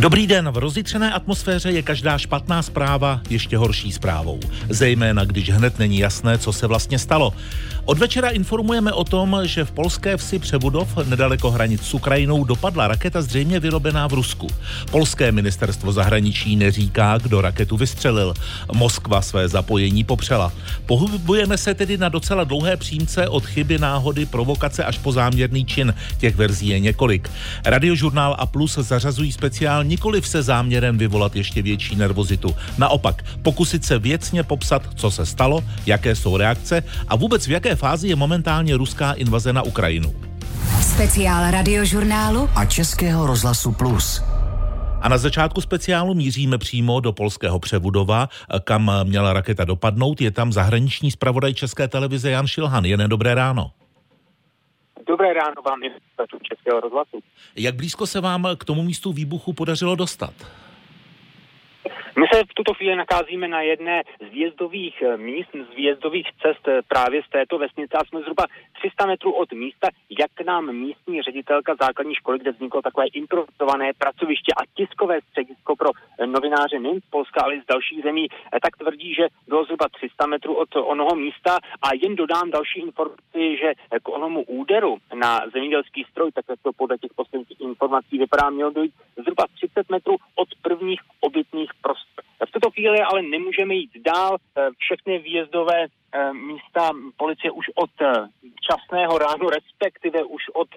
Dobrý den, v rozjitřené atmosféře je každá špatná zpráva ještě horší zprávou. Zejména, když hned není jasné, co se vlastně stalo. Od večera informujeme o tom, že v polské vsi Přebudov, nedaleko hranic s Ukrajinou, dopadla raketa zřejmě vyrobená v Rusku. Polské ministerstvo zahraničí neříká, kdo raketu vystřelil. Moskva své zapojení popřela. Pohybujeme se tedy na docela dlouhé přímce od chyby, náhody, provokace až po záměrný čin. Těch verzí je několik. Radiožurnál A Plus zařazují speciální nikoli se záměrem vyvolat ještě větší nervozitu. Naopak, pokusit se věcně popsat, co se stalo, jaké jsou reakce a vůbec v jaké fázi je momentálně ruská invaze na Ukrajinu. Speciál radiožurnálu a Českého rozhlasu Plus. A na začátku speciálu míříme přímo do polského Převodova, kam měla raketa dopadnout. Je tam zahraniční zpravodaj České televize Jan Šilhan. Jen dobré ráno. Dobré ráno vám i Českého rozhlasu. Jak blízko se vám k tomu místu výbuchu podařilo dostat? My se v tuto chvíli nacházíme na jedné z výjezdových eh, míst, z výjezdových cest eh, právě z této vesnice a jsme zhruba 300 metrů od místa, jak nám místní ředitelka základní školy, kde vzniklo takové improvizované pracoviště a tiskové středisko pro eh, novináře nejen z Polska, ale i z dalších zemí, tak tvrdí, že bylo zhruba 300 metrů od onoho místa a jen dodám další informaci, že k onomu úderu na zemědělský stroj, tak jak to podle těch posledních informací vypadá, mělo dojít zhruba 30 metrů od prvních obytných prostor. Chvíli ale nemůžeme jít dál. Všechny výjezdové Eh, místa policie už od eh, časného ránu, respektive už od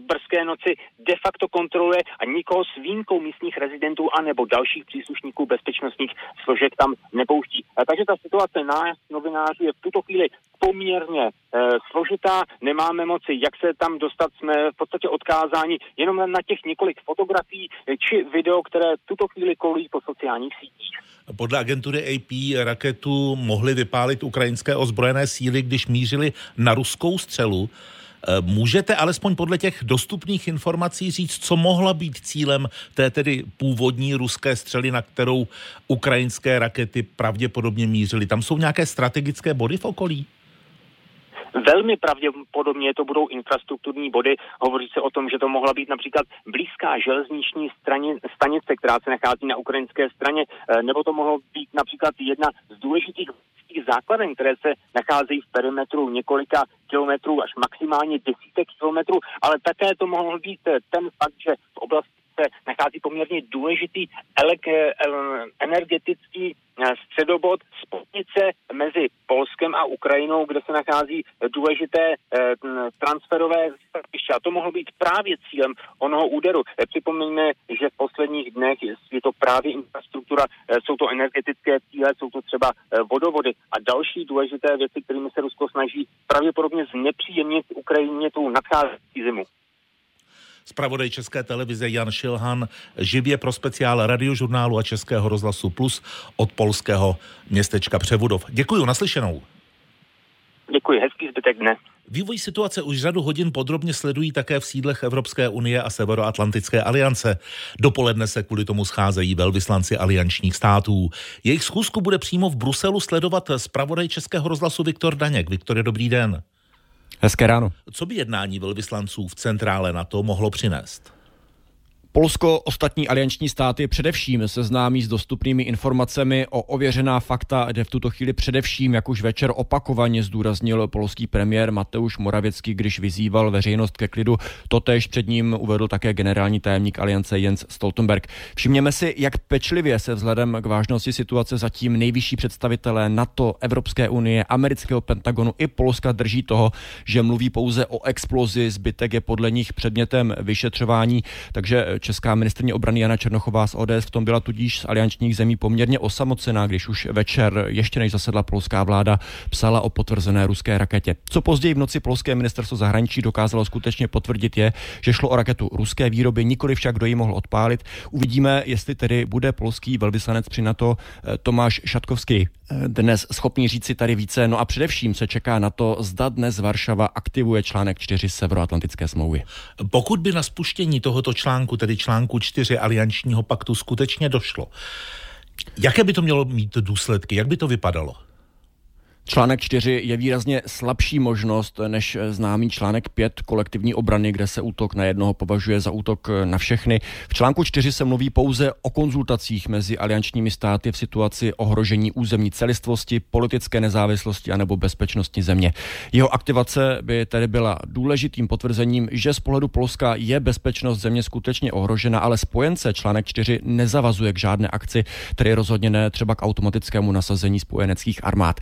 brzké noci de facto kontroluje a nikoho s výjimkou místních rezidentů a nebo dalších příslušníků bezpečnostních složek tam nepouští. A takže ta situace nás, novinářů, je v tuto chvíli poměrně uh, složitá, nemáme moci, jak se tam dostat, jsme v podstatě odkázáni jenom na těch několik fotografií či video, které v tuto chvíli kolují po sociálních sítích. Podle agentury AP raketu mohly vypálit ukrajinské ozbrojené síly, když mířili na ruskou střelu. E, můžete alespoň podle těch dostupných informací říct, co mohla být cílem té tedy původní ruské střely, na kterou ukrajinské rakety pravděpodobně mířily? Tam jsou nějaké strategické body v okolí? Velmi pravděpodobně to budou infrastrukturní body. Hovoří se o tom, že to mohla být například blízká železniční straně, stanice, která se nachází na ukrajinské straně, eh, nebo to mohlo být například jedna z důležitých základen, které se nacházejí v perimetru několika kilometrů až maximálně desítek kilometrů, ale také to mohl být eh, ten fakt, že v oblasti se nachází poměrně důležitý energetický eh, středobod spotnice mezi Polskem a Ukrajinou, kde se nachází důležité eh, transferové stavbiště. A to mohlo být právě cílem onoho úderu. Eh, připomeňme, že v posledních dnech je to právě infrastruktura, jsou to energetické cíle, jsou to třeba vodovody a další důležité věci, kterými se Rusko snaží pravděpodobně znepříjemnit Ukrajině tu nadcházející zimu. Spravodaj České televize Jan Šilhan živě pro speciál radiožurnálu a Českého rozhlasu Plus od polského městečka Převodov. Děkuji, naslyšenou. Děkuji, hezký zbytek dne. Vývoj situace už řadu hodin podrobně sledují také v sídlech Evropské unie a Severoatlantické aliance. Dopoledne se kvůli tomu scházejí velvyslanci aliančních států. Jejich schůzku bude přímo v Bruselu sledovat zpravodaj Českého rozhlasu Viktor Daněk. Viktor, dobrý den. Hezké ráno. Co by jednání velvyslanců v centrále NATO mohlo přinést? Polsko, ostatní alianční státy především seznámí s dostupnými informacemi o ověřená fakta, kde v tuto chvíli především, jak už večer opakovaně zdůraznil polský premiér Mateusz Moravěcký, když vyzýval veřejnost ke klidu. Totež před ním uvedl také generální tajemník aliance Jens Stoltenberg. Všimněme si, jak pečlivě se vzhledem k vážnosti situace zatím nejvyšší představitelé NATO, Evropské unie, amerického Pentagonu i Polska drží toho, že mluví pouze o explozi, zbytek je podle nich předmětem vyšetřování, takže Česká ministrně obrany Jana Černochová z ODS v tom byla tudíž z aliančních zemí poměrně osamocená, když už večer, ještě než zasedla polská vláda, psala o potvrzené ruské raketě. Co později v noci polské ministerstvo zahraničí dokázalo skutečně potvrdit je, že šlo o raketu ruské výroby, nikoli však kdo ji mohl odpálit. Uvidíme, jestli tedy bude polský velvyslanec při NATO eh, Tomáš Šatkovský eh, dnes schopný říci tady více. No a především se čeká na to, zda dnes Varšava aktivuje článek 4 Severoatlantické smlouvy. Pokud by na spuštění tohoto článku, tedy článku 4 aliančního paktu skutečně došlo. Jaké by to mělo mít důsledky? Jak by to vypadalo? Článek 4 je výrazně slabší možnost než známý článek 5 kolektivní obrany, kde se útok na jednoho považuje za útok na všechny. V článku 4 se mluví pouze o konzultacích mezi aliančními státy v situaci ohrožení územní celistvosti, politické nezávislosti anebo bezpečnosti země. Jeho aktivace by tedy byla důležitým potvrzením, že z pohledu Polska je bezpečnost země skutečně ohrožena, ale spojence článek 4 nezavazuje k žádné akci, tedy rozhodně ne třeba k automatickému nasazení spojeneckých armád.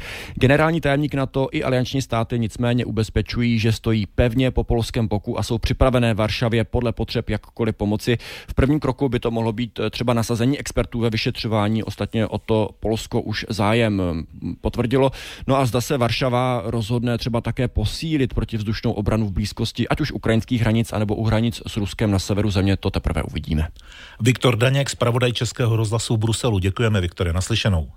Generální tajemník NATO i alianční státy nicméně ubezpečují, že stojí pevně po polském boku a jsou připravené Varšavě podle potřeb jakkoliv pomoci. V prvním kroku by to mohlo být eh, třeba nasazení expertů ve vyšetřování, ostatně o to Polsko už zájem hm, potvrdilo. No a zda se Varšava rozhodne třeba také posílit protivzdušnou obranu v blízkosti ať už ukrajinských hranic, anebo u hranic s Ruskem na severu země, to teprve uvidíme. Viktor Daněk, zpravodaj Českého rozhlasu v Bruselu. Děkujeme, Viktore, naslyšenou.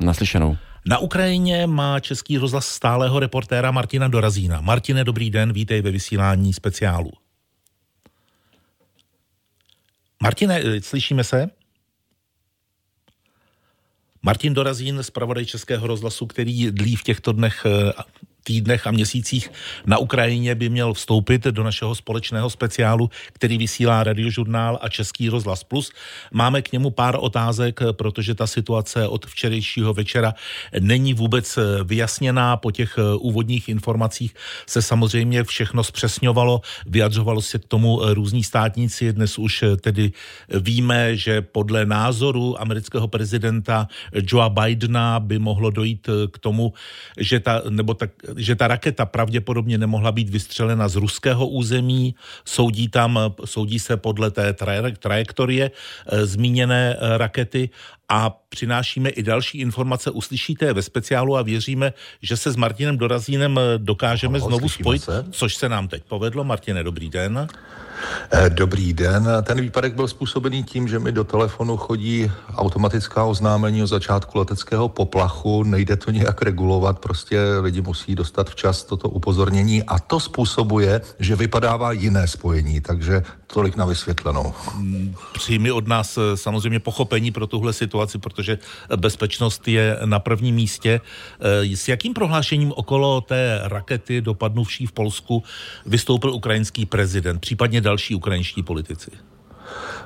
Naslyšenou. Na Ukrajině má český rozhlas stálého reportéra Martina Dorazína. Martine, dobrý den, vítej ve vysílání speciálu. Martine, eh, slyšíme se? Martin Dorazín, zpravodaj Českého rozhlasu, který dlí v těchto dnech eh, týdnech a měsících na Ukrajině by měl vstoupit do našeho společného speciálu, který vysílá radiožurnál a Český rozhlas Plus. Máme k němu pár otázek, protože ta situace od včerejšího večera není vůbec vyjasněná. Po těch úvodních informacích se samozřejmě všechno zpřesňovalo, vyjadřovalo se k tomu různí státníci. Dnes už tedy víme, že podle názoru amerického prezidenta Joea Bidena by mohlo dojít k tomu, že ta, nebo tak, že ta raketa pravděpodobně nemohla být vystřelena z ruského území. Soudí tam, soudí se podle té trajektorie e, zmíněné e, rakety a přinášíme i další informace. Uslyšíte ve speciálu a věříme, že se s Martinem Dorazínem e, dokážeme ano, znovu spojit, se. což se nám teď povedlo. Martine, dobrý den. Eh, dobrý den. Ten výpadek byl způsobený tím, že mi do telefonu chodí automatická oznámení o začátku leteckého poplachu. Nejde to nějak regulovat, prostě lidi musí dostat včas toto upozornění a to způsobuje, že vypadává jiné spojení, takže tolik na vysvětlenou. Přijmi od nás eh, samozřejmě pochopení pro tuhle situaci, protože bezpečnost je na prvním místě. Eh, s jakým prohlášením okolo té rakety dopadnuvší v Polsku vystoupil ukrajinský prezident, případně další ukrajinští politici?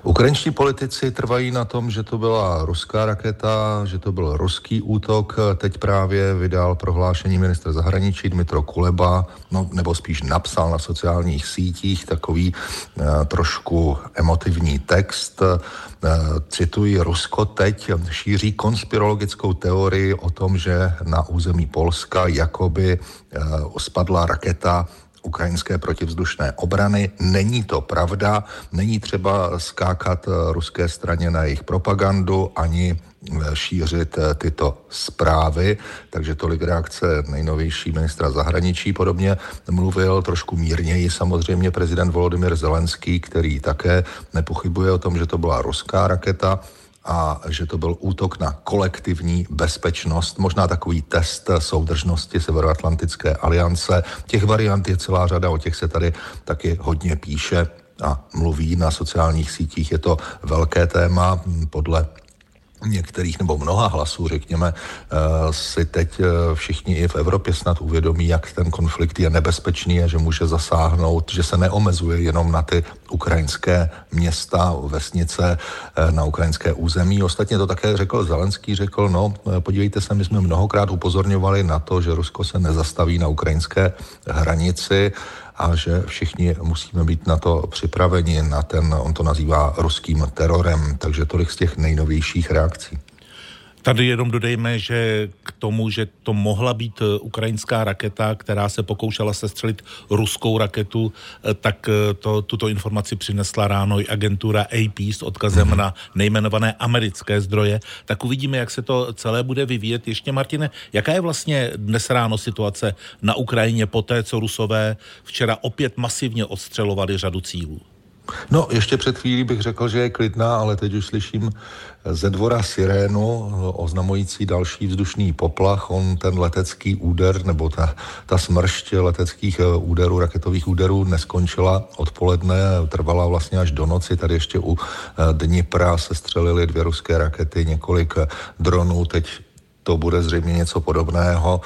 Ukrajinští politici trvají na tom, že to byla ruská raketa, že to byl ruský útok. Teď právě vydal prohlášení ministra zahraničí Dmitro Kuleba, no, nebo spíš napsal na sociálních sítích takový uh, trošku emotivní text. Uh, cituji, Rusko teď šíří konspirologickou teorii o tom, že na území Polska jakoby uh, spadla raketa ukrajinské protivzdušné obrany. Není to pravda, není třeba skákat eh, ruské straně na jejich propagandu ani eh, šířit eh, tyto zprávy, takže tolik reakce nejnovější ministra zahraničí. Podobně mluvil trošku mírněji samozřejmě prezident Volodymyr Zelenský, který také nepochybuje o tom, že to byla ruská raketa a že to byl útok na kolektivní bezpečnost, možná takový test soudržnosti Severoatlantické aliance. Těch variant je celá řada, o těch se tady taky hodně píše a mluví na sociálních sítích. Je to velké téma podle některých nebo mnoha hlasů, řekněme, eh, si teď eh, všichni i v Evropě snad uvědomí, jak ten konflikt je nebezpečný a že může zasáhnout, že se neomezuje jenom na ty ukrajinské města, vesnice, eh, na ukrajinské území. Ostatně to také řekl Zelenský, řekl, no podívejte se, my jsme mnohokrát upozorňovali na to, že Rusko se nezastaví na ukrajinské hranici a že všichni musíme být na to připraveni, na ten, on to nazývá ruským terorem, takže tolik z těch nejnovějších reakcí. Tady jenom dodejme, že k tomu, že to mohla být eh, ukrajinská raketa, která se pokoušela sestřelit ruskou raketu, eh, tak eh, to, tuto informaci přinesla ráno i agentura AP s odkazem mm-hmm. na nejmenované americké zdroje. Tak uvidíme, jak se to celé bude vyvíjet. Ještě, Martine, jaká je vlastně dnes ráno situace na Ukrajině po té, co Rusové včera opět masivně odstřelovali řadu cílů? No, ještě před chvílí bych řekl, že je klidná, ale teď už slyším ze dvora sirénu oznamující další vzdušný poplach. On ten letecký úder, nebo ta, ta smršť leteckých eh, úderů, raketových úderů neskončila odpoledne, trvala vlastně až do noci. Tady ještě u eh, Dnipra se střelily dvě ruské rakety, několik dronů. Teď to bude zřejmě něco podobného.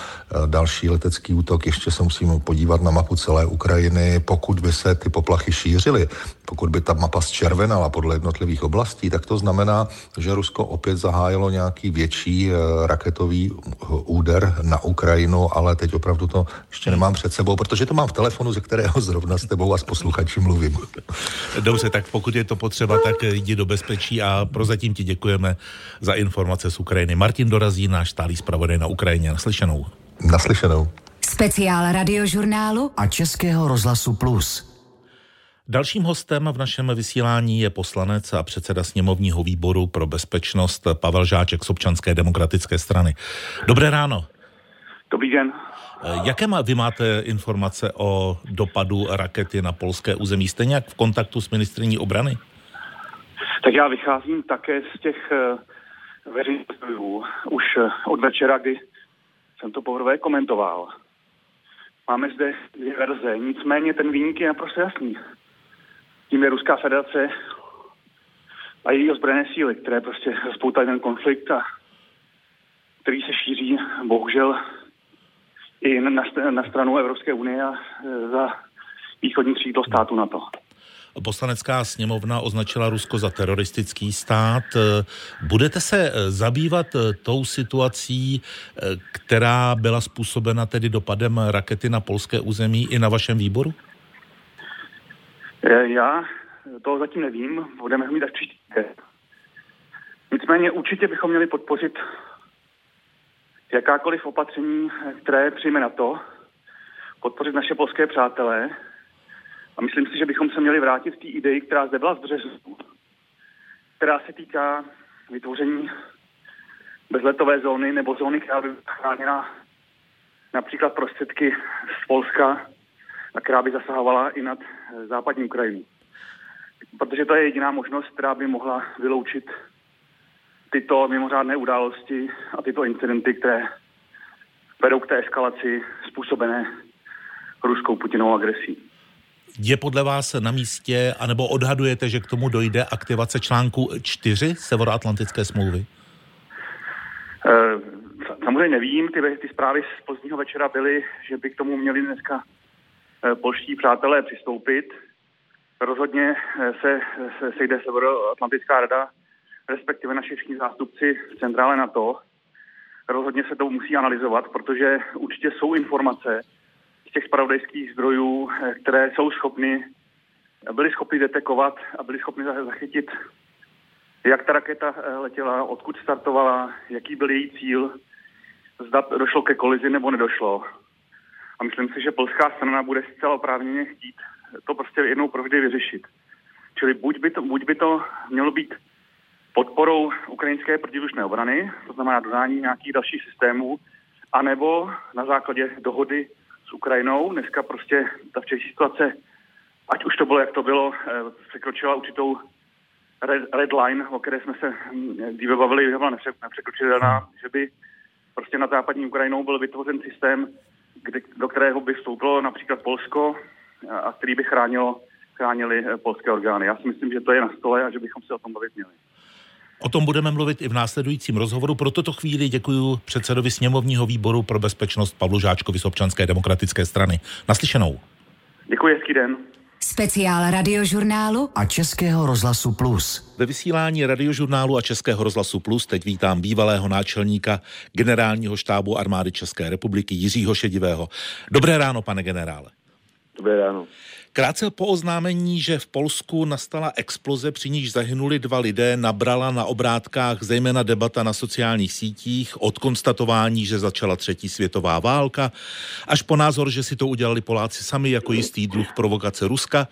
Další letecký útok, ještě se musím podívat na mapu celé Ukrajiny. Pokud by se ty poplachy šířily, pokud by ta mapa zčervenala podle jednotlivých oblastí, tak to znamená, že Rusko opět zahájilo nějaký větší raketový úder na Ukrajinu, ale teď opravdu to ještě nemám před sebou, protože to mám v telefonu, ze kterého zrovna s tebou a s posluchači mluvím. Dobře, tak pokud je to potřeba, tak jdi do bezpečí a prozatím ti děkujeme za informace z Ukrajiny. Martin Dorazí, náš stálý zpravodaj na Ukrajině. Naslyšenou. Naslyšenou. Speciál radiožurnálu a Českého rozhlasu Plus. Dalším hostem v našem vysílání je poslanec a předseda sněmovního výboru pro bezpečnost Pavel Žáček z občanské demokratické strany. Dobré ráno. Dobrý den. Jaké má, vy máte informace o dopadu rakety na polské území? Jste nějak v kontaktu s ministriní obrany? Tak já vycházím také z těch uh, veřejných zdrojů. Už od večera, kdy jsem to poprvé komentoval. Máme zde dvě verze, nicméně ten výnik je naprosto jasný. Tím je Ruská federace a její ozbrojené síly, které prostě rozpoutají ten konflikt a který se šíří bohužel i na, na stranu Evropské unie a e, za východní křídlo státu NATO. Poslanecká sněmovna označila Rusko za teroristický stát. Budete se e, zabývat e, tou situací, která byla způsobena tedy dopadem rakety na polské území i na vašem výboru? Já to zatím nevím, budeme mít až příští Nicméně určitě bychom měli podpořit jakákoliv opatření, které přijme na to, podpořit naše polské přátelé. A myslím si, že bychom se měli vrátit k té ideji, která zde byla z březnu, která se týká vytvoření bezletové zóny nebo zóny, která by chráněna například prostředky z Polska a která by zasahovala i nad západní Ukrajinu. Protože to je jediná možnost, která by mohla vyloučit tyto mimořádné události a tyto incidenty, které vedou k té eskalaci způsobené ruskou Putinovou agresí. Je podle vás na místě, anebo odhadujete, že k tomu dojde aktivace článku 4 Severoatlantické smlouvy? E, samozřejmě nevím, ty, ty zprávy z pozdního večera byly, že by k tomu měli dneska e, polští přátelé přistoupit. Rozhodně e, se, se sejde Severoatlantická rada respektive naši všichni zástupci v centrále NATO, rozhodně se to musí analyzovat, protože určitě jsou informace těch spravodajských zdrojů, eh, které jsou schopny, byly schopny detekovat a byly schopny zachytit, jak ta raketa eh, letěla, odkud startovala, jaký byl její cíl, zda došlo ke kolizi nebo nedošlo. A myslím si, že polská strana bude zcela oprávněně chtít to prostě jednou provždy vyřešit. Čili buď by to, buď by to mělo být podporou ukrajinské protivzdušné obrany, to znamená dodání nějakých dalších systémů, anebo na základě dohody Ukrajinou. Dneska prostě ta včerejší situace, ať už to bylo, jak to bylo, eh, překročila určitou red, red line, o které jsme se hm, dříve bavili, že byla nepřekročitelná, že by prostě na západní Ukrajinou byl vytvořen systém, kde, do kterého by vstoupilo například Polsko a který by chránilo, chránili eh, polské orgány. Já si myslím, že to je na stole a že bychom se o tom bavit měli. O tom budeme mluvit i v následujícím rozhovoru. Pro tuto chvíli děkuji předsedovi sněmovního výboru pro bezpečnost Pavlu Žáčkovi z občanské demokratické strany. Naslyšenou. Děkuji, hezký den. Speciál radiožurnálu a Českého rozhlasu Plus. Ve vysílání radiožurnálu a Českého rozhlasu Plus teď vítám bývalého náčelníka generálního štábu armády České republiky Jiřího Šedivého. Dobré ráno, pane generále. Dobré ráno. Krátce po oznámení, že v Polsku nastala exploze, při níž zahynuli dva lidé, nabrala na obrátkách zejména debata na sociálních sítích od konstatování, že začala třetí světová válka, až po názor, že si to udělali Poláci sami jako jistý druh provokace Ruska.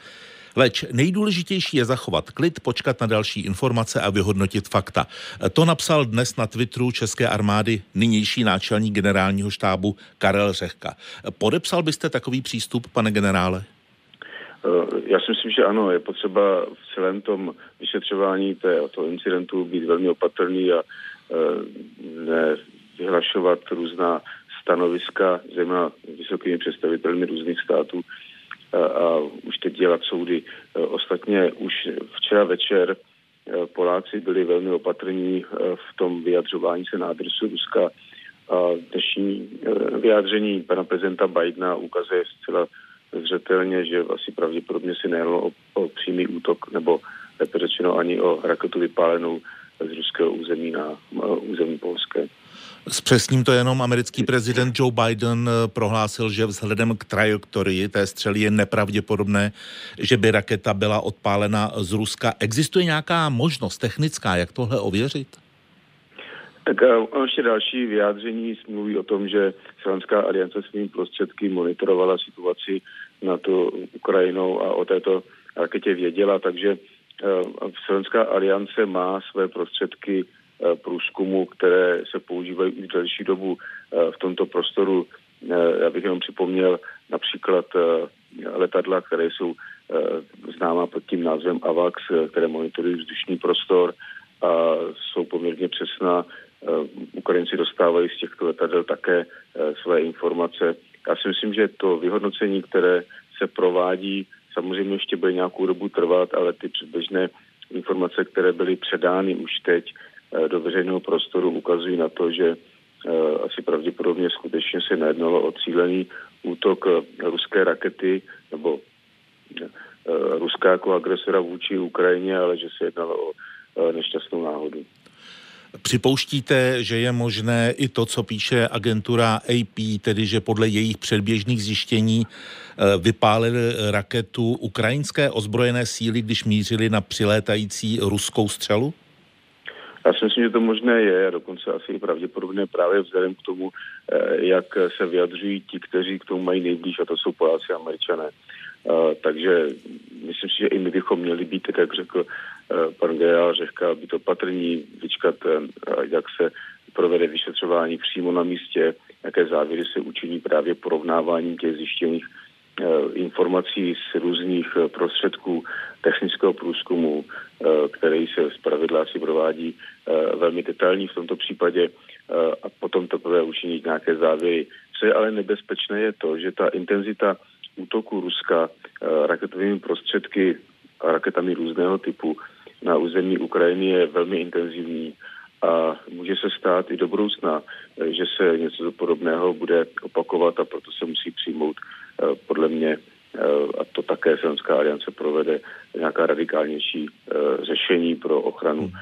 Leč nejdůležitější je zachovat klid, počkat na další informace a vyhodnotit fakta. To napsal dnes na Twitteru České armády nynější náčelník generálního štábu Karel Řehka. Podepsal byste takový přístup, pane generále? Eh, já si myslím, že ano, je potřeba v celém tom vyšetřování té, toho incidentu být velmi opatrný a eh, ne vyhlašovat různá stanoviska, zejména vysokými představitelmi různých států a, a už teď dělat soudy. Eh, ostatně už včera večer Poláci byli velmi opatrní v tom vyjadřování se na adresu Ruska A dnešní vyjádření pana prezidenta Bidena ukazuje zcela zřetelně, že asi pravděpodobně si nejednalo o, o přímý útok, nebo lépe řečeno ani o raketu vypálenou z ruského území na území polské. Zpřesním to jenom americký prezident Joe Biden eh, prohlásil, že vzhledem k trajektorii té střely je nepravděpodobné, že by raketa byla odpálena z Ruska. Existuje nějaká možnost technická, jak tohle ověřit? Tak a ještě další vyjádření mluví o tom, že Slovenská aliance svými prostředky monitorovala situaci na to Ukrajinou a o této raketě věděla, takže uh, Slovenská aliance má své prostředky uh, průzkumu, které se používají už delší dobu uh, v tomto prostoru. Já bych jenom připomněl například letadla, které jsou známá pod tím názvem AVAX, které monitorují vzdušný prostor a jsou poměrně přesná Eh, Ukrajinci dostávají z těchto letadel také eh, své informace. Já si myslím, že to vyhodnocení, které se provádí, samozřejmě ještě bude nějakou dobu trvat, ale ty předběžné informace, které byly předány už teď eh, do veřejného prostoru, ukazují na to, že asi pravděpodobně skutečně se nejednalo o cílený útok ruské rakety nebo Ruska jako agresora vůči Ukrajině, ale že se jednalo o nešťastnou náhodu. Připouštíte, že je možné i to, co píše agentura AP, tedy že podle jejich předběžných zjištění eh, vypálili raketu ukrajinské ozbrojené síly, když mířili na přilétající ruskou střelu? Já si myslím, že to možné je a dokonce asi i pravděpodobné právě vzhledem k tomu, eh, jak se vyjadřují ti, kteří k tomu mají nejblíž, a to jsou Poláci a Američané. Eh, takže myslím si, že i my bychom měli být, tak jak řekl pan generál Řehka být opatrní, vyčkat, eh, jak se provede vyšetřování přímo na místě, jaké závěry se učiní právě porovnáváním těch zjištěných eh, informací z různých prostředků technického průzkumu, který se z pravidla si provádí velmi detailní v tomto případě a potom teprve učinit nějaké závěry. Co je ale nebezpečné je to, že ta intenzita útoku Ruska raketovými prostředky a raketami různého typu na území Ukrajiny je velmi intenzivní a může se stát i do budoucna, eh, že se něco podobného bude opakovat a proto se musí přijmout eh, podle mě eh, a to také Slovenská aliance provede nějaká radikálnější řešení pro ochranu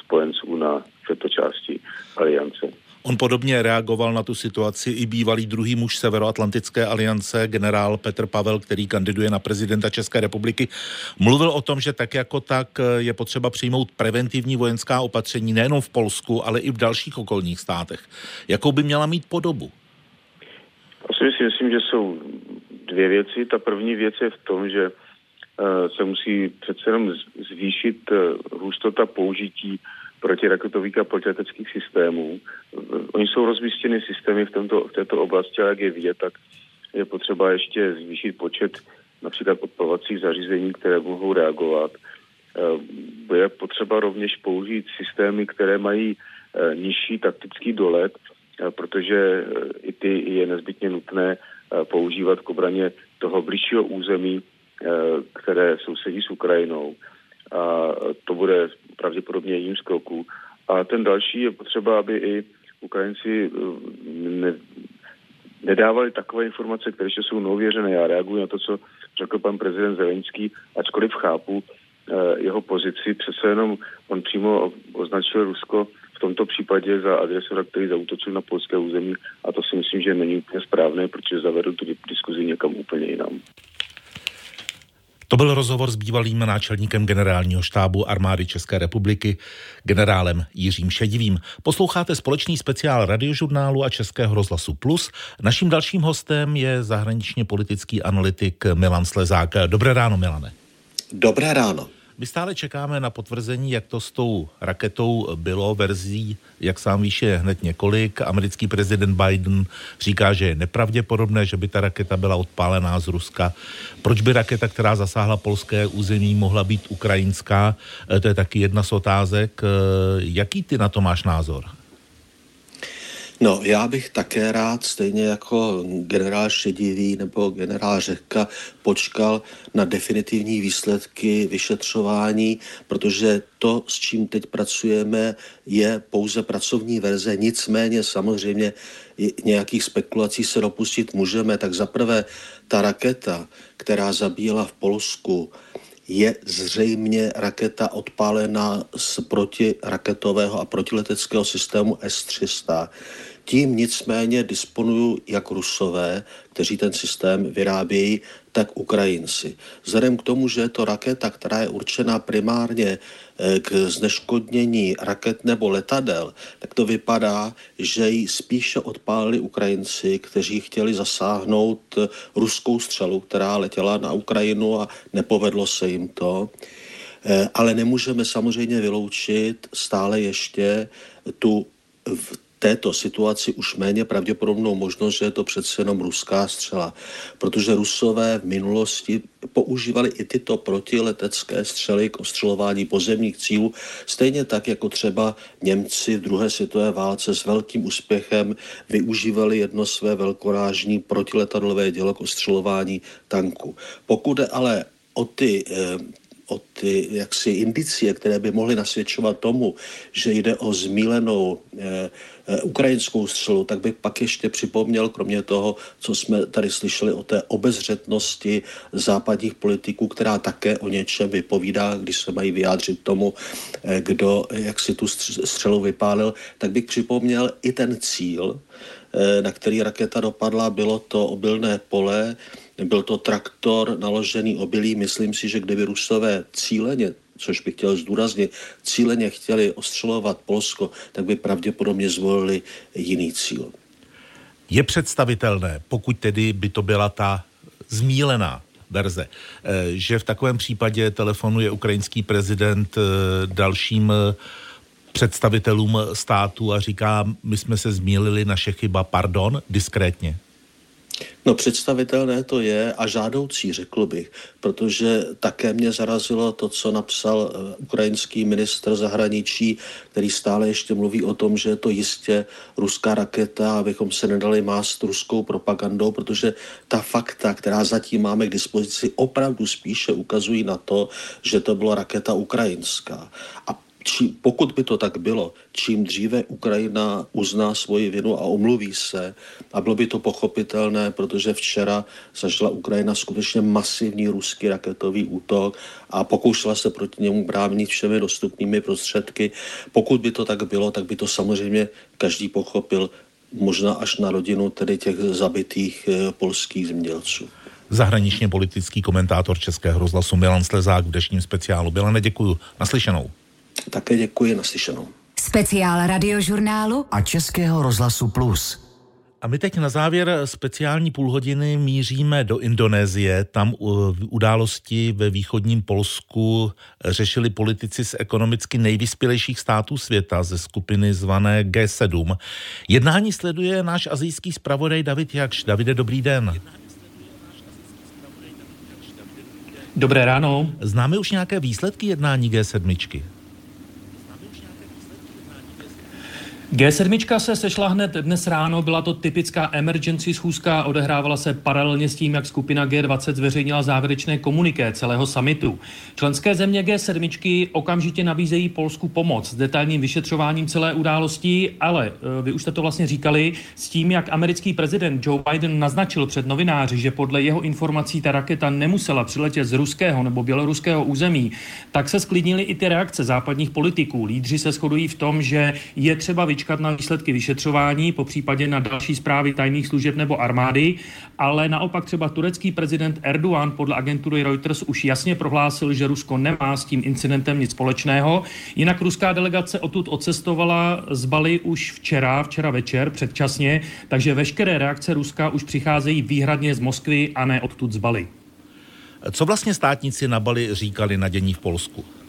spojenců na této části aliance. On podobně reagoval na tu situaci i bývalý druhý muž Severoatlantické aliance, generál Petr Pavel, který kandiduje na prezidenta České republiky. Mluvil o tom, že tak jako tak je potřeba přijmout preventivní vojenská opatření nejenom v Polsku, ale i v dalších okolních státech. Jakou by měla mít podobu? Asi si myslím, že jsou dvě věci. Ta první věc je v tom, že eh, se musí přece jenom zvýšit eh, hustota použití protiraketových a protileteckých systémů. Oni jsou rozmístěny systémy v, tomto, v této oblasti, ale jak je vidět, tak je potřeba ještě zvýšit počet například odpalovacích zařízení, které mohou reagovat. Eh, je potřeba rovněž použít systémy, které mají eh, nižší taktický dolet, eh, protože i ty je nezbytně nutné používat k obraně toho blížšího území, které sousedí s Ukrajinou a to bude pravděpodobně jedním z kroků. A ten další je potřeba, aby i Ukrajinci eh, ne, nedávali takové informace, které jsou neuvěřené. Já reaguji na to, co řekl pan prezident Zelenský, ačkoliv chápu eh, jeho pozici, přece jenom on přímo označil Rusko v tomto případě za agresora, který zautočil na polské území a to si myslím, že není úplně správné, protože zavedl tu diskuzi někam úplně jinam. To byl rozhovor s bývalým náčelníkem generálního štábu armády České republiky, generálem Jiřím Šedivým. Posloucháte společný speciál radiožurnálu a Českého rozhlasu Plus. Naším dalším hostem je zahraničně politický analytik Milan Slezák. Dobré ráno, Milane. Dobré ráno. My stále čekáme na potvrzení, jak to s tou raketou bylo. Verzí, jak sám víš, je hned několik. Americký prezident Biden říká, že je nepravděpodobné, že by ta raketa byla odpálená z Ruska. Proč by raketa, která zasáhla polské území, mohla být ukrajinská? E, to je taky jedna z otázek. E, jaký ty na to máš názor? No, já bych také rád, stejně jako generál Šedivý nebo generál Řehka, počkal na definitivní výsledky vyšetřování, protože to, s čím teď pracujeme, je pouze pracovní verze. Nicméně samozřejmě nějakých spekulací se dopustit můžeme. Tak zaprvé ta raketa, která zabíjela v Polsku, je zřejmě raketa odpálená z protiraketového a protileteckého systému S-300. Tím nicméně disponují jak Rusové, kteří ten systém vyrábějí, tak Ukrajinci. Vzhledem k tomu, že je to raketa, která je určena primárně eh, k zneškodnění raket nebo letadel, tak to vypadá, že ji spíše odpálili Ukrajinci, kteří chtěli zasáhnout eh, ruskou střelu, která letěla na Ukrajinu a nepovedlo se jim to. Eh, ale nemůžeme samozřejmě vyloučit stále ještě tu této situaci už méně pravděpodobnou možnost, že je to přece jenom ruská střela. Protože Rusové v minulosti používali i tyto protiletecké střely k ostřelování pozemních cílů, stejně tak jako třeba Němci v druhé světové válce s velkým úspěchem využívali jedno své velkorážní protiletadlové dělo k ostřelování tanků. Pokud je ale o ty eh, o ty jaksi indicie, které by mohly nasvědčovat tomu, že jde o zmílenou eh, eh, ukrajinskou střelu, tak bych pak ještě připomněl, kromě toho, co jsme tady slyšeli o té obezřetnosti západních politiků, která také o něčem vypovídá, když se mají vyjádřit tomu, eh, kdo jak si tu střelu vypálil, tak bych připomněl i ten cíl, eh, na který raketa dopadla, bylo to obilné pole, byl to traktor naložený obilí. Myslím si, že kdyby Rusové cíleně což bych chtěl zdůraznit, cíleně chtěli ostřelovat Polsko, tak by pravděpodobně zvolili jiný cíl. Je představitelné, pokud tedy by to byla ta zmílená verze, eh, že v takovém případě telefonuje ukrajinský prezident eh, dalším eh, představitelům státu a říká, my jsme se zmílili, naše chyba, pardon, diskrétně? No představitelné to je a žádoucí, řekl bych, protože také mě zarazilo to, co napsal eh, ukrajinský ministr zahraničí, který stále ještě mluví o tom, že je to jistě ruská raketa, abychom se nedali mást ruskou propagandou, protože ta fakta, která zatím máme k dispozici, opravdu spíše ukazují na to, že to byla raketa ukrajinská. A či, pokud by to tak bylo, čím dříve Ukrajina uzná svoji vinu a omluví se, a bylo by to pochopitelné, protože včera zažila Ukrajina skutečně masivní ruský raketový útok a pokoušela se proti němu bránit všemi dostupnými prostředky. Pokud by to tak bylo, tak by to samozřejmě každý pochopil, možná až na rodinu tedy těch zabitých eh, polských zemědělců zahraničně politický komentátor Českého rozhlasu Milan Slezák v dnešním speciálu. Byla děkuju. Naslyšenou. Také děkuji, naslyšenou. Speciál radiožurnálu a Českého rozhlasu Plus. A my teď na závěr speciální půlhodiny míříme do Indonésie. Tam události ve východním Polsku řešili politici z ekonomicky nejvyspělejších států světa ze skupiny zvané G7. Jednání sleduje náš azijský zpravodaj David Jakš. Davide, dobrý den. Dobré ráno. Známe už nějaké výsledky jednání G7? G7 se sešla hned dnes ráno, byla to typická emergency schůzka, odehrávala se paralelně s tím, jak skupina G20 zveřejnila závěrečné komuniké celého samitu. Členské země G7 okamžitě nabízejí Polsku pomoc s detailním vyšetřováním celé události, ale e, vy už jste to vlastně říkali, s tím, jak americký prezident Joe Biden naznačil před novináři, že podle jeho informací ta raketa nemusela přiletět z ruského nebo běloruského území, tak se sklidnily i ty reakce západních politiků. Lídři se shodují v tom, že je třeba vyčkat vyčkat na výsledky vyšetřování, po případě na další zprávy tajných služeb nebo armády, ale naopak třeba turecký prezident Erdogan podle agentury Reuters už jasně prohlásil, že Rusko nemá s tím incidentem nic společného. Jinak ruská delegace odtud odcestovala z Bali už včera, včera večer, předčasně, takže veškeré reakce Ruska už přicházejí výhradně z Moskvy a ne odtud z Bali. Co vlastně státníci na Bali říkali na dění v Polsku?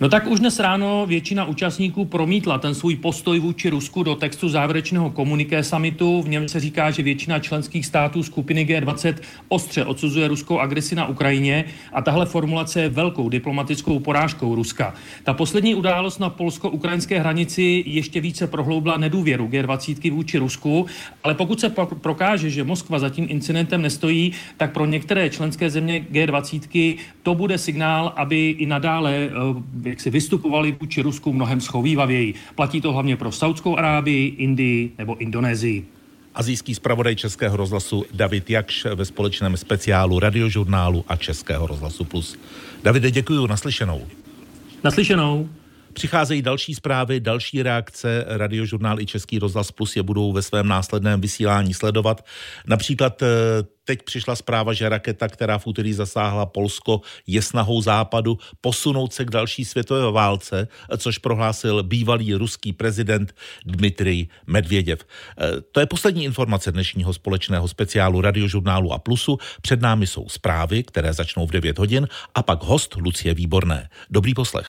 No tak už dnes ráno většina účastníků promítla ten svůj postoj vůči Rusku do textu závěrečného komuniké samitu. V něm se říká, že většina členských států skupiny G20 ostře odsuzuje ruskou agresi na Ukrajině a tahle formulace je velkou diplomatickou porážkou Ruska. Ta poslední událost na polsko-ukrajinské hranici ještě více prohloubila nedůvěru G20 vůči Rusku, ale pokud se prokáže, že Moskva za tím incidentem nestojí, tak pro některé členské země G20 to bude signál, aby i nadále eh, jak si vystupovali vůči Rusku mnohem schovývavěji. Platí to hlavně pro Saudskou Arábii, Indii nebo Indonésii. Azijský zpravodaj Českého rozhlasu David Jakš ve společném speciálu radiožurnálu a Českého rozhlasu Plus. Davide, děkuji, naslyšenou. Naslyšenou. Přicházejí další zprávy, další reakce. Radiožurnál i Český rozhlas Plus je budou ve svém následném vysílání sledovat. Například eh, teď přišla zpráva, že raketa, která v úterý zasáhla Polsko, je snahou západu posunout se k další světové válce, což prohlásil bývalý ruský prezident Dmitrij Medvěděv. Eh, to je poslední informace dnešního společného speciálu radiožurnálu a Plusu. Před námi jsou zprávy, které začnou v 9 hodin a pak host Lucie Výborné. Dobrý poslech.